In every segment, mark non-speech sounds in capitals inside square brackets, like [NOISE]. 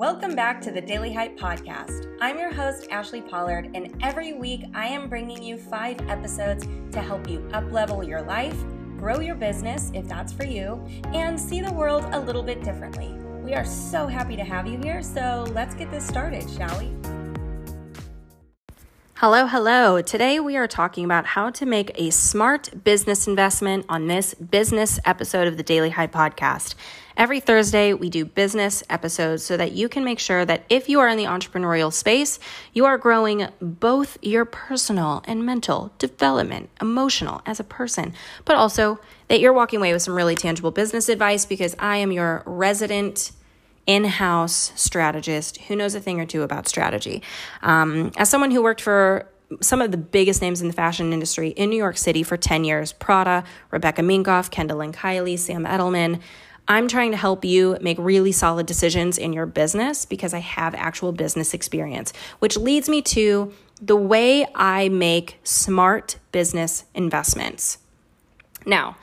Welcome back to the Daily Hype Podcast. I'm your host, Ashli Pollard, and every week I am bringing you five episodes to help you uplevel your life, grow your business if that's for you, and see the world a little bit differently. We are so happy to have you here, so let's get this started, shall we? Hello, hello. Today we are talking about how to make a smart business investment on this business episode of the Daily Hype Podcast. Every Thursday, we do business episodes so that you can make sure that if you are in the entrepreneurial space, you are growing both your personal and mental development, emotional as a person, but also that you're walking away with some really tangible business advice because I am your resident in house strategist who knows a thing or two about strategy. Um, as someone who worked for some of the biggest names in the fashion industry in New York City for 10 years Prada, Rebecca Minkoff, Kendall and Kylie, Sam Edelman. I'm trying to help you make really solid decisions in your business because I have actual business experience, which leads me to the way I make smart business investments. Now,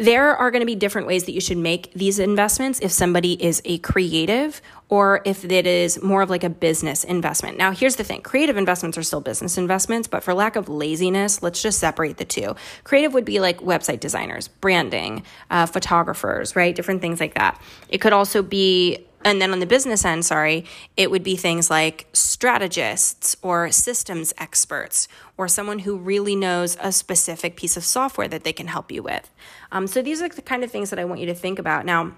there are going to be different ways that you should make these investments if somebody is a creative or if it is more of like a business investment. Now, here's the thing creative investments are still business investments, but for lack of laziness, let's just separate the two. Creative would be like website designers, branding, uh, photographers, right? Different things like that. It could also be and then on the business end, sorry, it would be things like strategists or systems experts or someone who really knows a specific piece of software that they can help you with. Um, so these are the kind of things that I want you to think about. Now,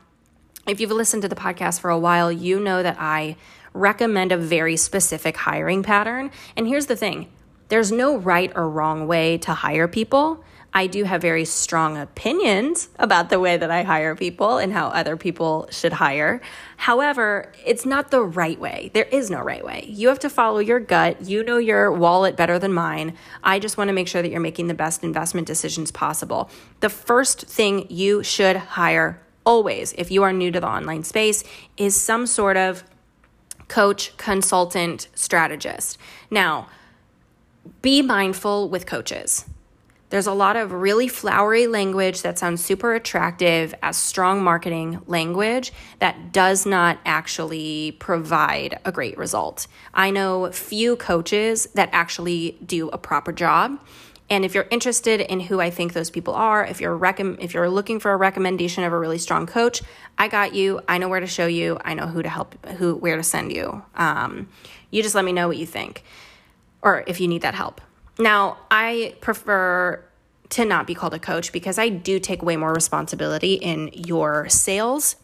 if you've listened to the podcast for a while, you know that I recommend a very specific hiring pattern. And here's the thing there's no right or wrong way to hire people. I do have very strong opinions about the way that I hire people and how other people should hire. However, it's not the right way. There is no right way. You have to follow your gut. You know your wallet better than mine. I just want to make sure that you're making the best investment decisions possible. The first thing you should hire always, if you are new to the online space, is some sort of coach, consultant, strategist. Now, be mindful with coaches there's a lot of really flowery language that sounds super attractive as strong marketing language that does not actually provide a great result. I know few coaches that actually do a proper job. And if you're interested in who I think those people are, if you're rec- if you're looking for a recommendation of a really strong coach, I got you. I know where to show you. I know who to help, who where to send you. Um, you just let me know what you think, or if you need that help. Now, I prefer to not be called a coach because I do take way more responsibility in your sales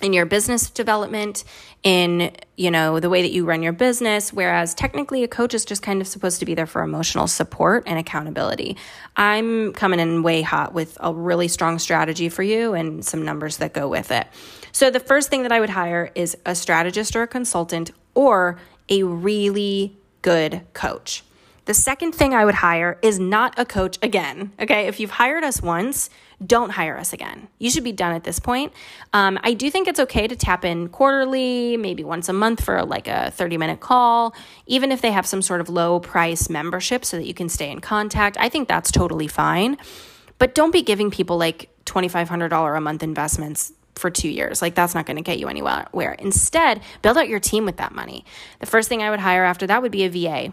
in your business development in you know the way that you run your business whereas technically a coach is just kind of supposed to be there for emotional support and accountability i'm coming in way hot with a really strong strategy for you and some numbers that go with it so the first thing that i would hire is a strategist or a consultant or a really good coach the second thing I would hire is not a coach again. Okay. If you've hired us once, don't hire us again. You should be done at this point. Um, I do think it's okay to tap in quarterly, maybe once a month for like a 30 minute call, even if they have some sort of low price membership so that you can stay in contact. I think that's totally fine. But don't be giving people like $2,500 a month investments for two years. Like, that's not going to get you anywhere. Instead, build out your team with that money. The first thing I would hire after that would be a VA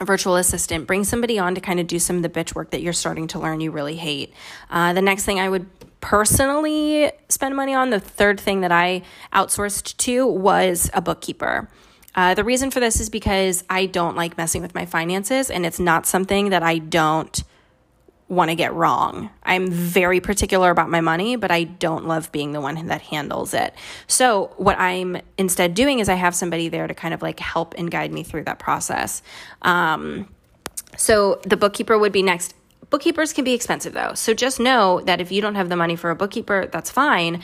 a virtual assistant, bring somebody on to kind of do some of the bitch work that you're starting to learn you really hate. Uh, the next thing I would personally spend money on, the third thing that I outsourced to was a bookkeeper. Uh, the reason for this is because I don't like messing with my finances, and it's not something that I don't want to get wrong. I'm very particular about my money, but I don't love being the one that handles it. So, what I'm instead doing is I have somebody there to kind of like help and guide me through that process. Um, so, the bookkeeper would be next. Bookkeepers can be expensive though. So, just know that if you don't have the money for a bookkeeper, that's fine.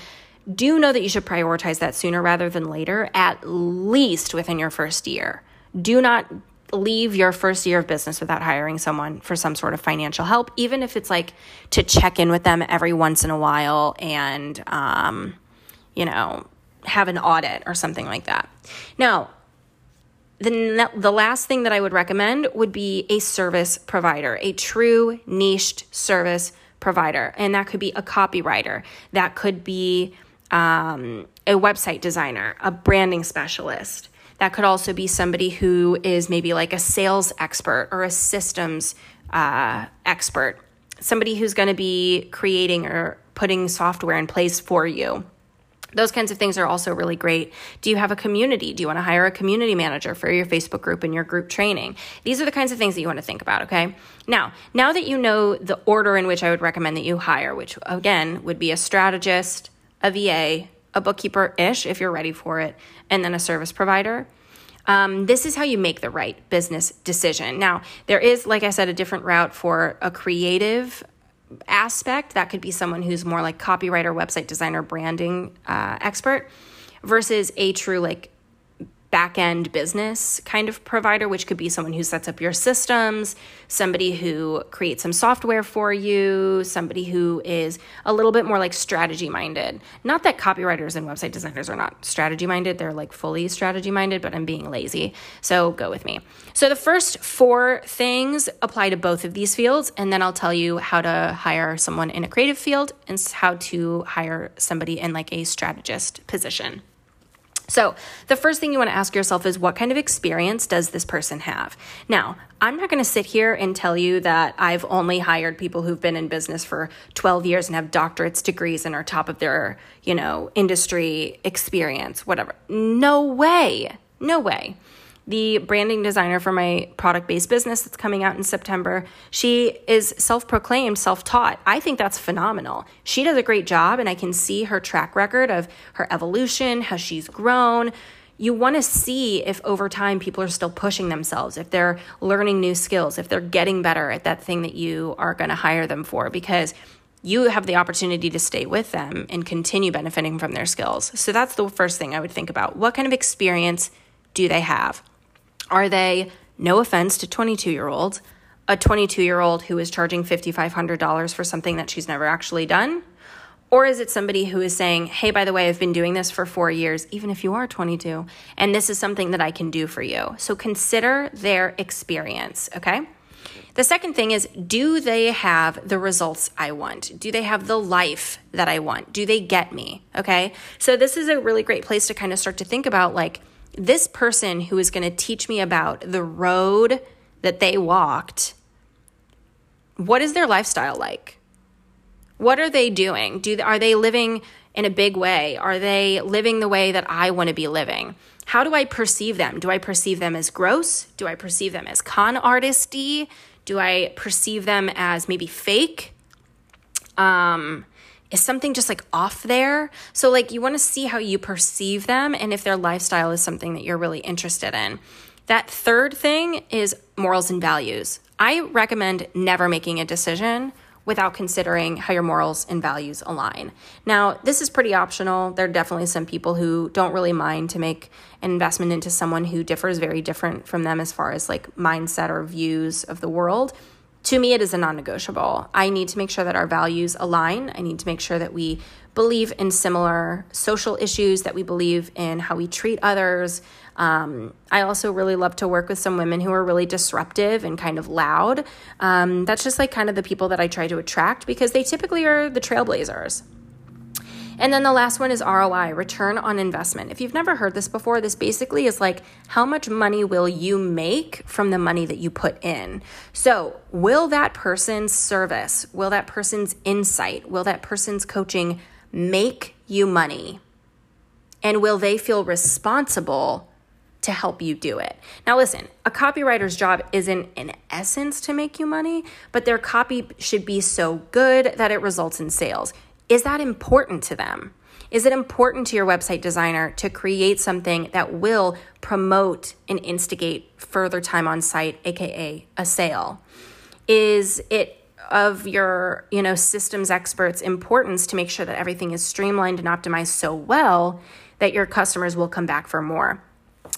Do know that you should prioritize that sooner rather than later, at least within your first year. Do not leave your first year of business without hiring someone for some sort of financial help, even if it's like to check in with them every once in a while and, um, you know, have an audit or something like that. Now, the, the last thing that I would recommend would be a service provider, a true niched service provider. And that could be a copywriter, that could be um, a website designer, a branding specialist. That could also be somebody who is maybe like a sales expert or a systems uh, expert, somebody who's going to be creating or putting software in place for you. Those kinds of things are also really great. Do you have a community? Do you want to hire a community manager for your Facebook group and your group training? These are the kinds of things that you want to think about, okay? Now, now that you know the order in which I would recommend that you hire, which again would be a strategist, a VA, a bookkeeper ish if you're ready for it, and then a service provider. Um, this is how you make the right business decision. Now, there is, like I said, a different route for a creative aspect. That could be someone who's more like copywriter, website designer, branding uh, expert versus a true like back end business kind of provider, which could be someone who sets up your systems, somebody who creates some software for you, somebody who is a little bit more like strategy minded. Not that copywriters and website designers are not strategy minded, they're like fully strategy minded, but I'm being lazy. So go with me. So the first four things apply to both of these fields, and then I'll tell you how to hire someone in a creative field and how to hire somebody in like a strategist position. So, the first thing you want to ask yourself is what kind of experience does this person have? Now, I'm not going to sit here and tell you that I've only hired people who've been in business for 12 years and have doctorates, degrees, and are top of their, you know, industry experience, whatever. No way. No way the branding designer for my product based business that's coming out in September. She is self proclaimed, self taught. I think that's phenomenal. She does a great job, and I can see her track record of her evolution, how she's grown. You want to see if over time people are still pushing themselves, if they're learning new skills, if they're getting better at that thing that you are going to hire them for, because you have the opportunity to stay with them and continue benefiting from their skills. So that's the first thing I would think about. What kind of experience do they have? Are they, no offense to 22 year olds, a 22 year old who is charging $5,500 for something that she's never actually done? Or is it somebody who is saying, hey, by the way, I've been doing this for four years, even if you are 22, and this is something that I can do for you? So consider their experience, okay? The second thing is, do they have the results I want? Do they have the life that I want? Do they get me? Okay. So, this is a really great place to kind of start to think about like, this person who is going to teach me about the road that they walked, what is their lifestyle like? What are they doing? Do are they living in a big way? Are they living the way that I want to be living? How do I perceive them? Do I perceive them as gross? Do I perceive them as con artisty? Do I perceive them as maybe fake? Um, is something just like off there? So, like, you want to see how you perceive them and if their lifestyle is something that you're really interested in. That third thing is morals and values. I recommend never making a decision without considering how your morals and values align. Now, this is pretty optional. There are definitely some people who don't really mind to make an investment into someone who differs very different from them as far as like mindset or views of the world to me, it is a non negotiable. I need to make sure that our values align. I need to make sure that we believe in similar social issues, that we believe in how we treat others. Um, I also really love to work with some women who are really disruptive and kind of loud. Um, that's just like kind of the people that I try to attract because they typically are the trailblazers. And then the last one is ROI, return on investment. If you've never heard this before, this basically is like how much money will you make from the money that you put in? So, will that person's service, will that person's insight, will that person's coaching make you money? And will they feel responsible to help you do it. Now, listen, a copywriter's job isn't in essence to make you money, but their copy should be so good that it results in sales. Is that important to them? Is it important to your website designer to create something that will promote and instigate further time on site, aka a sale? Is it of your, you know, systems experts importance to make sure that everything is streamlined and optimized so well that your customers will come back for more?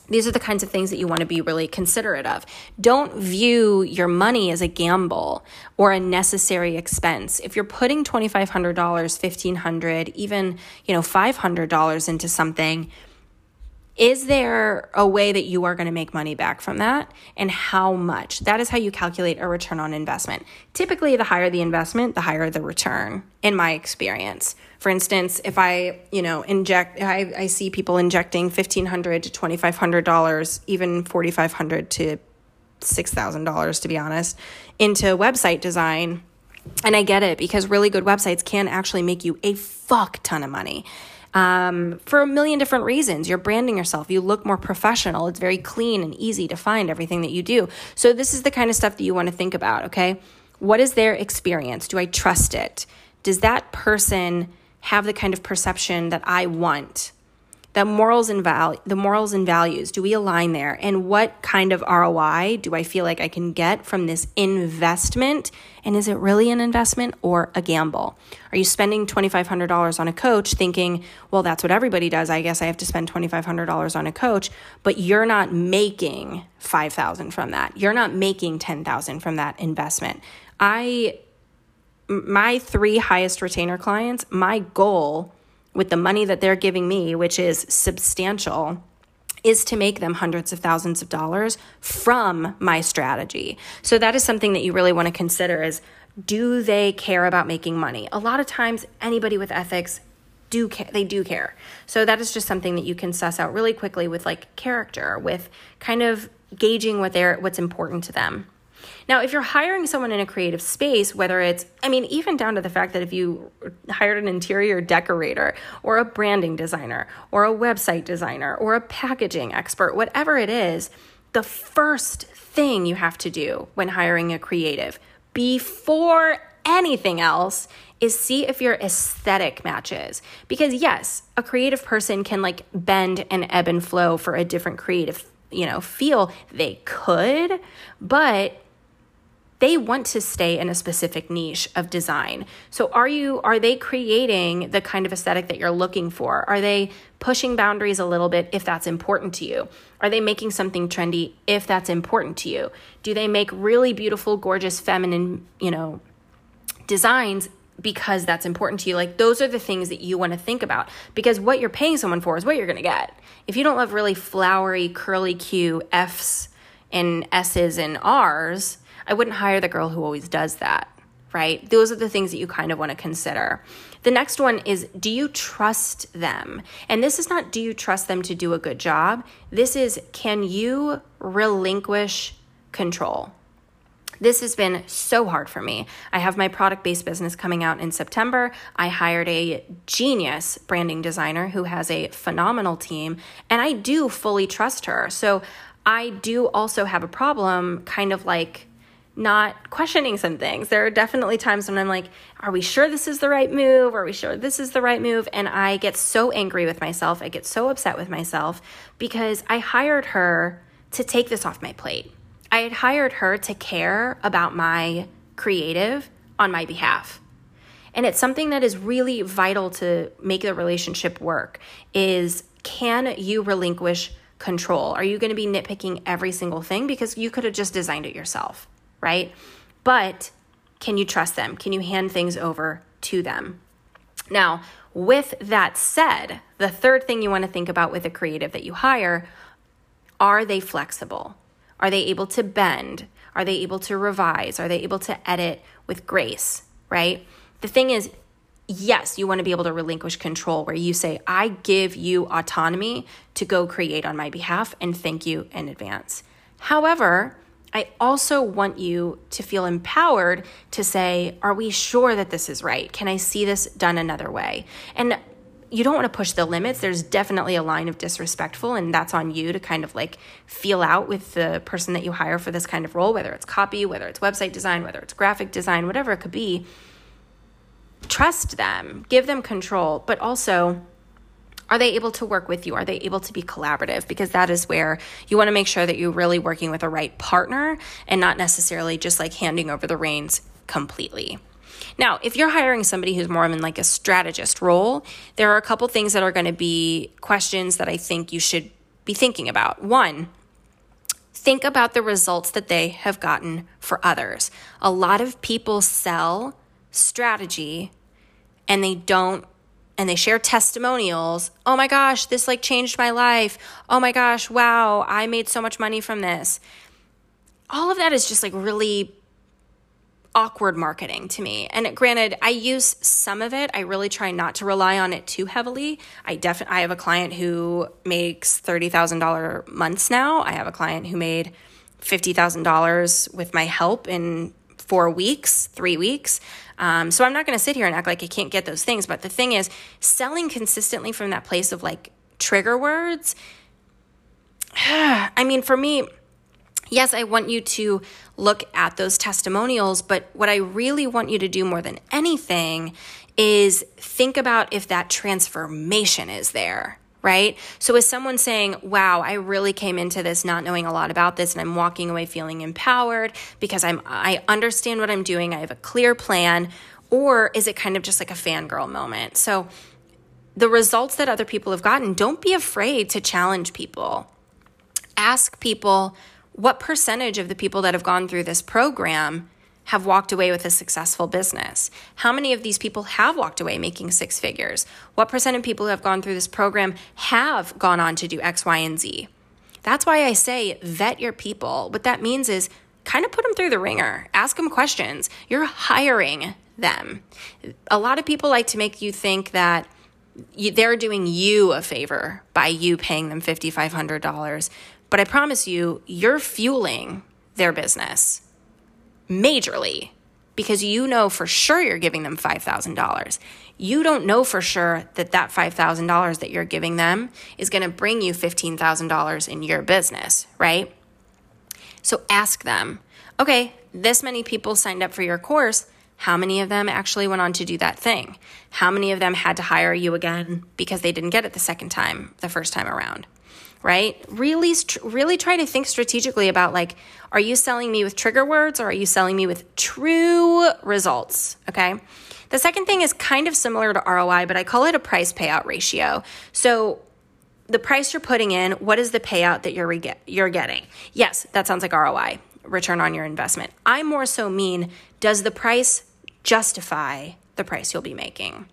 These are the kinds of things that you want to be really considerate of. Don't view your money as a gamble or a necessary expense. If you're putting $2500, 1500, even, you know, $500 into something, Is there a way that you are going to make money back from that and how much? That is how you calculate a return on investment. Typically, the higher the investment, the higher the return, in my experience. For instance, if I, you know, inject, I, I see people injecting 1,500 to $2,500, even 4,500 to $6,000, to be honest, into website design. And I get it because really good websites can actually make you a fuck ton of money um, for a million different reasons. You're branding yourself, you look more professional, it's very clean and easy to find everything that you do. So, this is the kind of stuff that you want to think about, okay? What is their experience? Do I trust it? Does that person have the kind of perception that I want? The morals and val- the morals and values. Do we align there? And what kind of ROI do I feel like I can get from this investment? And is it really an investment or a gamble? Are you spending $2500 on a coach thinking well that's what everybody does. I guess I have to spend $2500 on a coach. But you're not making 5000 from that. You're not making 10000 from that investment. I my three highest retainer clients my goal with the money that they're giving me, which is substantial, is to make them hundreds of thousands of dollars from my strategy. So that is something that you really want to consider is do they care about making money? A lot of times anybody with ethics do care they do care. So that is just something that you can suss out really quickly with like character, with kind of gauging what they're what's important to them. Now, if you're hiring someone in a creative space, whether it's, I mean, even down to the fact that if you hired an interior decorator or a branding designer or a website designer or a packaging expert, whatever it is, the first thing you have to do when hiring a creative before anything else is see if your aesthetic matches. Because yes, a creative person can like bend and ebb and flow for a different creative, you know, feel. They could, but they want to stay in a specific niche of design. So are you are they creating the kind of aesthetic that you're looking for? Are they pushing boundaries a little bit if that's important to you? Are they making something trendy if that's important to you? Do they make really beautiful, gorgeous, feminine, you know, designs because that's important to you. Like those are the things that you want to think about because what you're paying someone for is what you're going to get. If you don't love really flowery, curly Q F's and S's and R's, I wouldn't hire the girl who always does that, right? Those are the things that you kind of want to consider. The next one is do you trust them? And this is not do you trust them to do a good job? This is can you relinquish control? This has been so hard for me. I have my product based business coming out in September. I hired a genius branding designer who has a phenomenal team, and I do fully trust her. So I do also have a problem, kind of like not questioning some things. There are definitely times when I'm like, are we sure this is the right move? Are we sure this is the right move? And I get so angry with myself. I get so upset with myself because I hired her to take this off my plate. I had hired her to care about my creative on my behalf. And it's something that is really vital to make the relationship work is can you relinquish control? Are you going to be nitpicking every single thing because you could have just designed it yourself? Right? But can you trust them? Can you hand things over to them? Now, with that said, the third thing you want to think about with a creative that you hire are they flexible? Are they able to bend? Are they able to revise? Are they able to edit with grace, right? The thing is, yes, you want to be able to relinquish control where you say, I give you autonomy to go create on my behalf and thank you in advance. However, I also want you to feel empowered to say, Are we sure that this is right? Can I see this done another way? And you don't want to push the limits. There's definitely a line of disrespectful, and that's on you to kind of like feel out with the person that you hire for this kind of role, whether it's copy, whether it's website design, whether it's graphic design, whatever it could be. Trust them, give them control, but also are they able to work with you? Are they able to be collaborative? Because that is where you want to make sure that you're really working with a right partner and not necessarily just like handing over the reins completely. Now, if you're hiring somebody who's more in like a strategist role, there are a couple things that are going to be questions that I think you should be thinking about. One, think about the results that they have gotten for others. A lot of people sell strategy and they don't and they share testimonials. Oh my gosh, this like changed my life. Oh my gosh, wow, I made so much money from this. All of that is just like really awkward marketing to me. And granted, I use some of it. I really try not to rely on it too heavily. I definitely I have a client who makes $30,000 months now. I have a client who made $50,000 with my help in 4 weeks, 3 weeks. Um, so I'm not going to sit here and act like I can't get those things, but the thing is selling consistently from that place of like trigger words [SIGHS] I mean, for me, yes, I want you to look at those testimonials, but what I really want you to do more than anything is think about if that transformation is there right? So is someone saying, "Wow, I really came into this not knowing a lot about this and I'm walking away feeling empowered because I'm I understand what I'm doing, I have a clear plan," or is it kind of just like a fangirl moment? So the results that other people have gotten, don't be afraid to challenge people. Ask people what percentage of the people that have gone through this program have walked away with a successful business? How many of these people have walked away making six figures? What percent of people who have gone through this program have gone on to do X, Y, and Z? That's why I say vet your people. What that means is kind of put them through the ringer, ask them questions. You're hiring them. A lot of people like to make you think that they're doing you a favor by you paying them $5,500 but I promise you, you're fueling their business majorly because you know for sure you're giving them $5,000. You don't know for sure that that $5,000 that you're giving them is going to bring you $15,000 in your business, right? So ask them, okay, this many people signed up for your course. How many of them actually went on to do that thing? How many of them had to hire you again because they didn't get it the second time, the first time around? Right? Really, really try to think strategically about like, are you selling me with trigger words or are you selling me with true results? Okay. The second thing is kind of similar to ROI, but I call it a price payout ratio. So the price you're putting in, what is the payout that you're re- you're getting? Yes, that sounds like ROI, return on your investment. I more so mean, does the price justify the price you'll be making?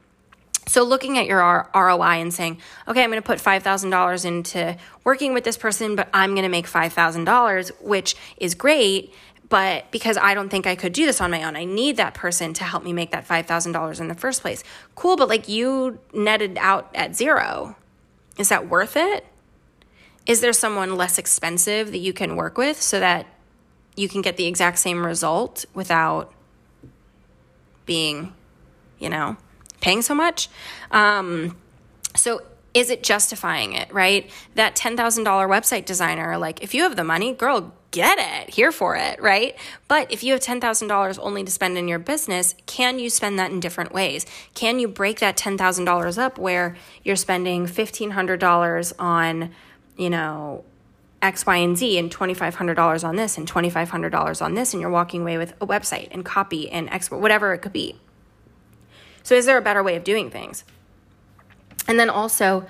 So, looking at your ROI and saying, okay, I'm going to put $5,000 into working with this person, but I'm going to make $5,000, which is great. But because I don't think I could do this on my own, I need that person to help me make that $5,000 in the first place. Cool, but like you netted out at zero. Is that worth it? Is there someone less expensive that you can work with so that you can get the exact same result without being, you know, paying so much. Um, so is it justifying it, right? That $10,000 website designer, like if you have the money, girl, get it, here for it, right? But if you have $10,000 only to spend in your business, can you spend that in different ways? Can you break that $10,000 up where you're spending $1,500 on, you know, X, Y, and Z and $2,500 on this and $2,500 on this, and you're walking away with a website and copy and export, whatever it could be. So, is there a better way of doing things? And then also,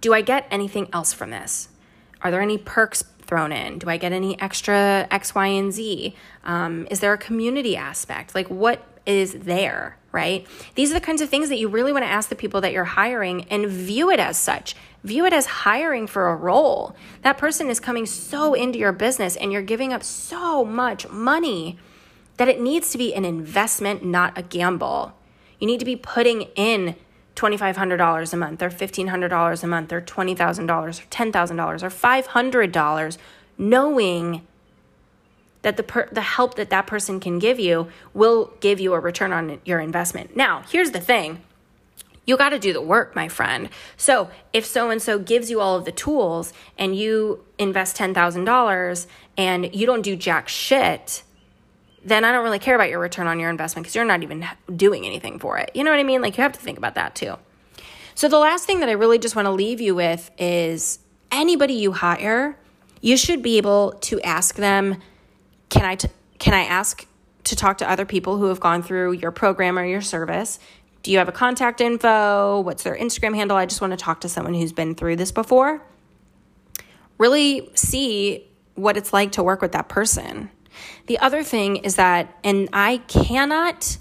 do I get anything else from this? Are there any perks thrown in? Do I get any extra X, Y, and Z? Um, is there a community aspect? Like, what is there, right? These are the kinds of things that you really want to ask the people that you're hiring and view it as such. View it as hiring for a role. That person is coming so into your business and you're giving up so much money that it needs to be an investment, not a gamble. You need to be putting in $2,500 a month or $1,500 a month or $20,000 or $10,000 or $500, knowing that the, per- the help that that person can give you will give you a return on your investment. Now, here's the thing you got to do the work, my friend. So, if so and so gives you all of the tools and you invest $10,000 and you don't do jack shit, then I don't really care about your return on your investment because you're not even doing anything for it. You know what I mean? Like you have to think about that too. So the last thing that I really just want to leave you with is anybody you hire, you should be able to ask them, can I t- can I ask to talk to other people who have gone through your program or your service? Do you have a contact info? What's their Instagram handle? I just want to talk to someone who's been through this before. Really see what it's like to work with that person. The other thing is that, and I cannot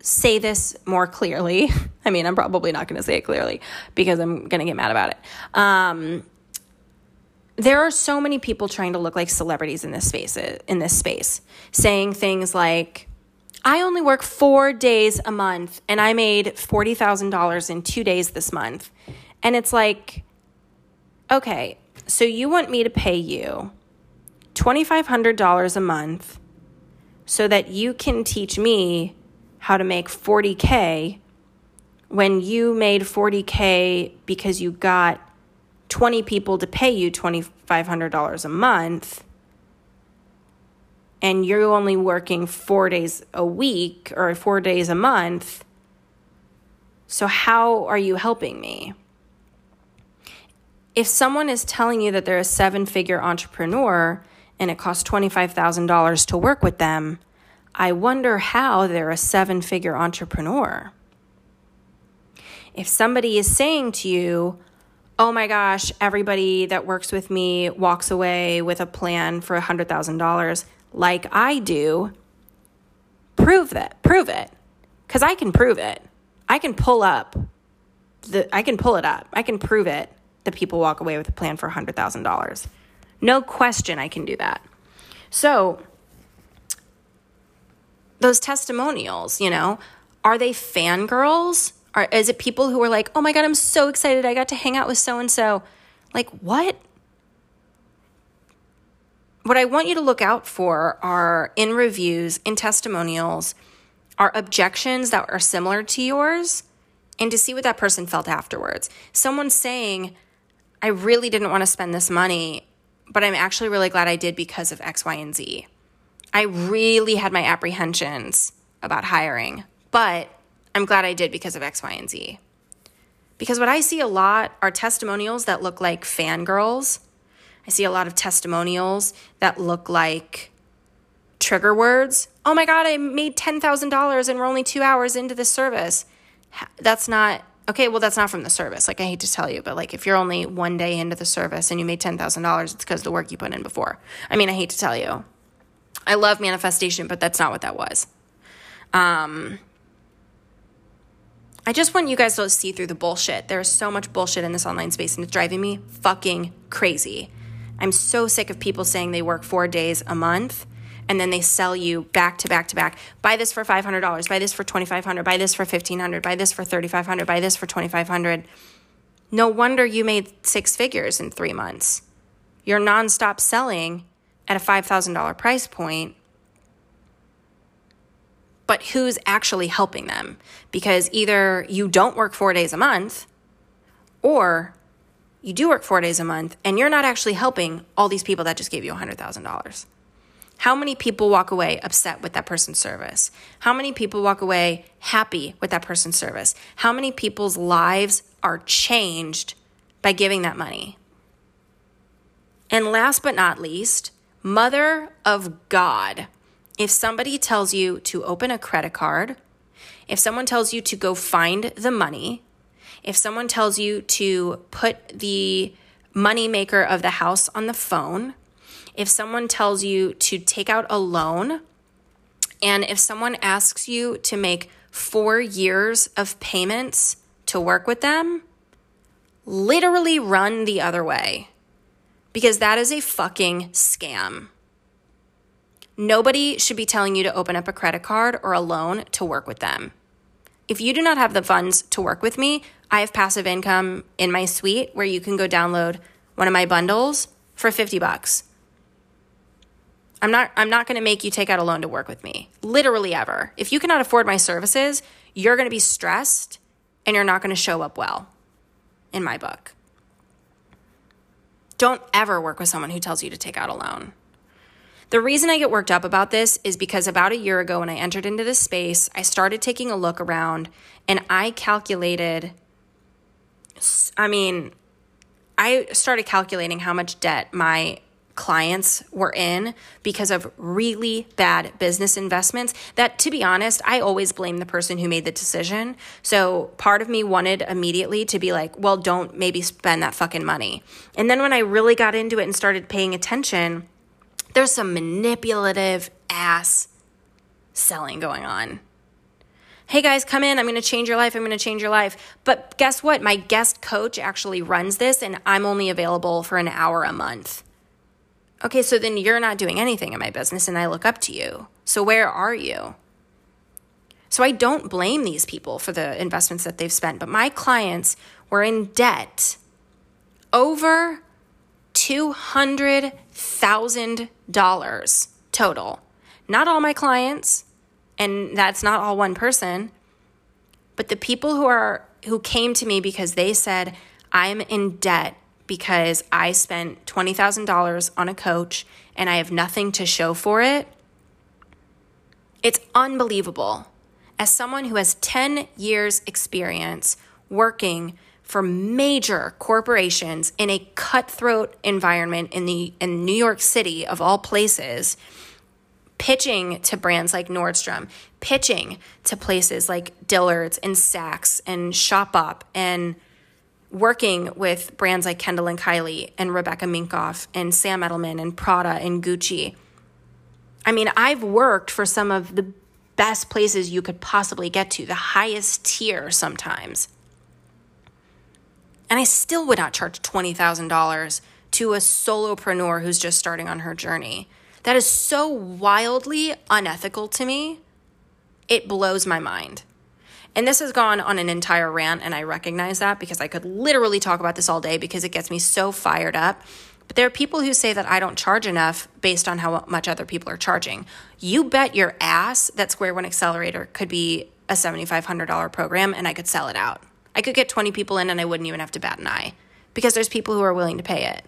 say this more clearly. [LAUGHS] I mean, I'm probably not going to say it clearly because I'm going to get mad about it. Um, there are so many people trying to look like celebrities in this space in this space saying things like I only work 4 days a month and I made $40,000 in 2 days this month. And it's like okay, so you want me to pay you $2500 a month so that you can teach me how to make 40k when you made 40k because you got 20 people to pay you $2,500 a month and you're only working four days a week or four days a month. So, how are you helping me? If someone is telling you that they're a seven figure entrepreneur and it costs $25,000 to work with them, I wonder how they're a seven figure entrepreneur. If somebody is saying to you, oh my gosh, everybody that works with me walks away with a plan for $100,000 like I do, prove that. Prove it. Cuz I can prove it. I can pull up the I can pull it up. I can prove it that people walk away with a plan for $100,000. No question I can do that. So, those testimonials, you know, are they fangirls are, is it people who are like, oh my God, I'm so excited. I got to hang out with so and so? Like, what? What I want you to look out for are in reviews, in testimonials, are objections that are similar to yours, and to see what that person felt afterwards. Someone saying, I really didn't want to spend this money, but I'm actually really glad I did because of X, Y, and Z. I really had my apprehensions about hiring, but I'm glad I did because of X, Y, and Z. Because what I see a lot are testimonials that look like fangirls. I see a lot of testimonials that look like trigger words. Oh my God, I made $10,000 and we're only two hours into the service. That's not, okay, well, that's not from the service. Like, I hate to tell you, but like, if you're only one day into the service and you made $10,000, it's because the work you put in before. I mean, I hate to tell you. I love manifestation, but that's not what that was. Um, I just want you guys to see through the bullshit. There's so much bullshit in this online space and it's driving me fucking crazy. I'm so sick of people saying they work four days a month and then they sell you back to back to back. Buy this for $500, buy this for 2,500, buy this for 1,500, buy this for 3,500, buy this for 2,500. No wonder you made six figures in three months. You're nonstop selling at a $5,000 price point but who's actually helping them? Because either you don't work four days a month or you do work four days a month and you're not actually helping all these people that just gave you $100,000. How many people walk away upset with that person's service? How many people walk away happy with that person's service? How many people's lives are changed by giving that money? And last but not least, Mother of God if somebody tells you to open a credit card, if someone tells you to go find the money, if someone tells you to put the money maker of the house on the phone, if someone tells you to take out a loan, and if someone asks you to make four years of payments to work with them, literally run the other way because that is a fucking scam. Nobody should be telling you to open up a credit card or a loan to work with them. If you do not have the funds to work with me, I have passive income in my suite where you can go download one of my bundles for 50 bucks. I'm not I'm not going to make you take out a loan to work with me. Literally ever. If you cannot afford my services, you're going to be stressed and you're not going to show up well in my book. Don't ever work with someone who tells you to take out a loan. The reason I get worked up about this is because about a year ago, when I entered into this space, I started taking a look around and I calculated. I mean, I started calculating how much debt my clients were in because of really bad business investments that to be honest I always blame the person who made the decision. So part of me wanted immediately to be like, well don't maybe spend that fucking money. And then when I really got into it and started paying attention, there's some manipulative ass selling going on. Hey guys, come in. I'm going to change your life. I'm going to change your life. But guess what? My guest coach actually runs this and I'm only available for an hour a month. Okay, so then you're not doing anything in my business and I look up to you. So where are you? So I don't blame these people for the investments that they've spent, but my clients were in debt over $200,000 total. Not all my clients, and that's not all one person, but the people who are who came to me because they said I'm in debt because I spent $20,000 on a coach and I have nothing to show for it. It's unbelievable. As someone who has 10 years experience working for major corporations in a cutthroat environment in the in New York City of all places, pitching to brands like Nordstrom, pitching to places like Dillard's and Saks and Shopbop and working with brands like Kendall and Kylie and Rebecca Minkoff and Sam Edelman and Prada and Gucci. I mean, I've worked for some of the best places you could possibly get to, the highest tier sometimes. And I still would not charge $20,000 to a solopreneur who's just starting on her journey. That is so wildly unethical to me. It blows my mind. And this has gone on an entire rant, and I recognize that because I could literally talk about this all day because it gets me so fired up. But there are people who say that I don't charge enough based on how much other people are charging. You bet your ass that Square One Accelerator could be a $7,500 program and I could sell it out. I could get 20 people in and I wouldn't even have to bat an eye because there's people who are willing to pay it.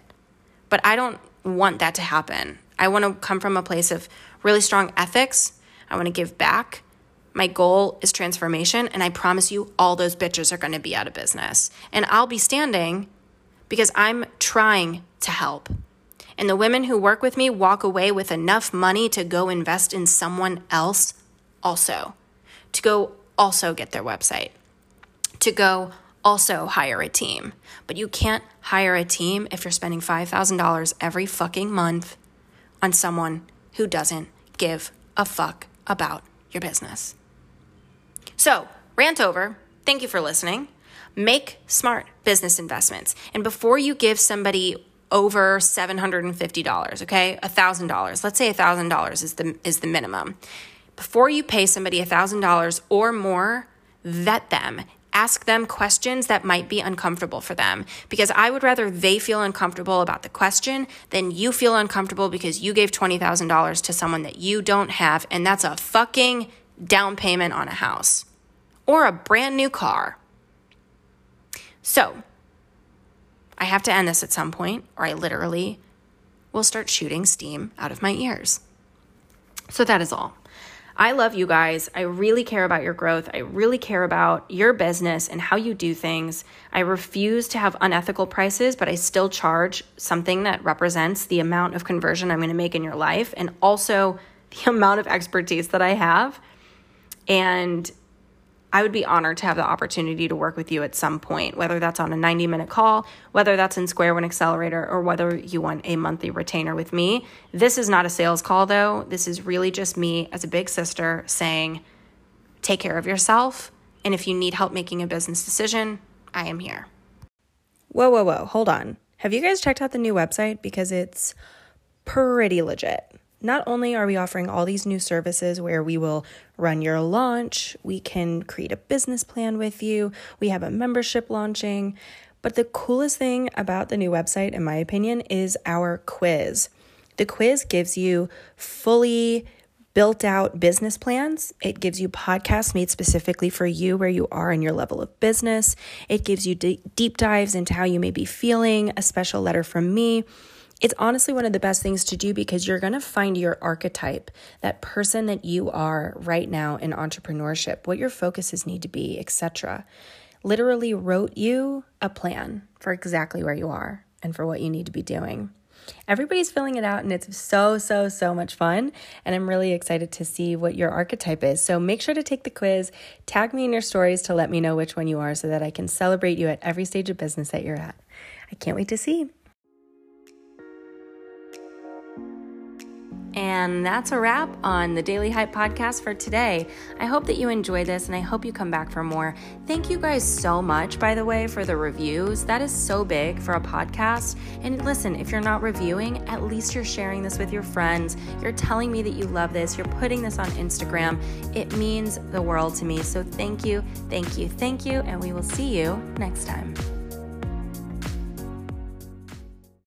But I don't want that to happen. I want to come from a place of really strong ethics. I want to give back. My goal is transformation, and I promise you, all those bitches are going to be out of business. And I'll be standing because I'm trying to help. And the women who work with me walk away with enough money to go invest in someone else also, to go also get their website, to go also hire a team. But you can't hire a team if you're spending $5,000 every fucking month on someone who doesn't give a fuck about your business. So, rant over. Thank you for listening. Make smart business investments. And before you give somebody over $750, okay? $1,000. Let's say $1,000 is the is the minimum. Before you pay somebody $1,000 or more, vet them ask them questions that might be uncomfortable for them because I would rather they feel uncomfortable about the question than you feel uncomfortable because you gave $20,000 to someone that you don't have and that's a fucking down payment on a house or a brand new car. So, I have to end this at some point or I literally will start shooting steam out of my ears. So that is all. I love you guys. I really care about your growth. I really care about your business and how you do things. I refuse to have unethical prices, but I still charge something that represents the amount of conversion I'm going to make in your life and also the [LAUGHS] amount of expertise that I have. And I would be honored to have the opportunity to work with you at some point, whether that's on a 90 minute call, whether that's in Square One Accelerator, or whether you want a monthly retainer with me. This is not a sales call, though. This is really just me as a big sister saying, take care of yourself. And if you need help making a business decision, I am here. Whoa, whoa, whoa. Hold on. Have you guys checked out the new website? Because it's pretty legit. Not only are we offering all these new services where we will run your launch, we can create a business plan with you, we have a membership launching, but the coolest thing about the new website, in my opinion, is our quiz. The quiz gives you fully built out business plans. It gives you podcasts made specifically for you where you are in your level of business. It gives you d- deep dives into how you may be feeling, a special letter from me. It's honestly one of the best things to do because you're going to find your archetype, that person that you are right now in entrepreneurship, what your focuses need to be, etc. Literally wrote you a plan for exactly where you are and for what you need to be doing. Everybody's filling it out and it's so, so, so much fun. And I'm really excited to see what your archetype is. So make sure to take the quiz, tag me in your stories to let me know which one you are so that I can celebrate you at every stage of business that you're at. I can't wait to see. And that's a wrap on the Daily Hype podcast for today. I hope that you enjoy this and I hope you come back for more. Thank you guys so much, by the way, for the reviews. That is so big for a podcast. And listen, if you're not reviewing, at least you're sharing this with your friends. You're telling me that you love this. You're putting this on Instagram. It means the world to me. So thank you, thank you, thank you. And we will see you next time.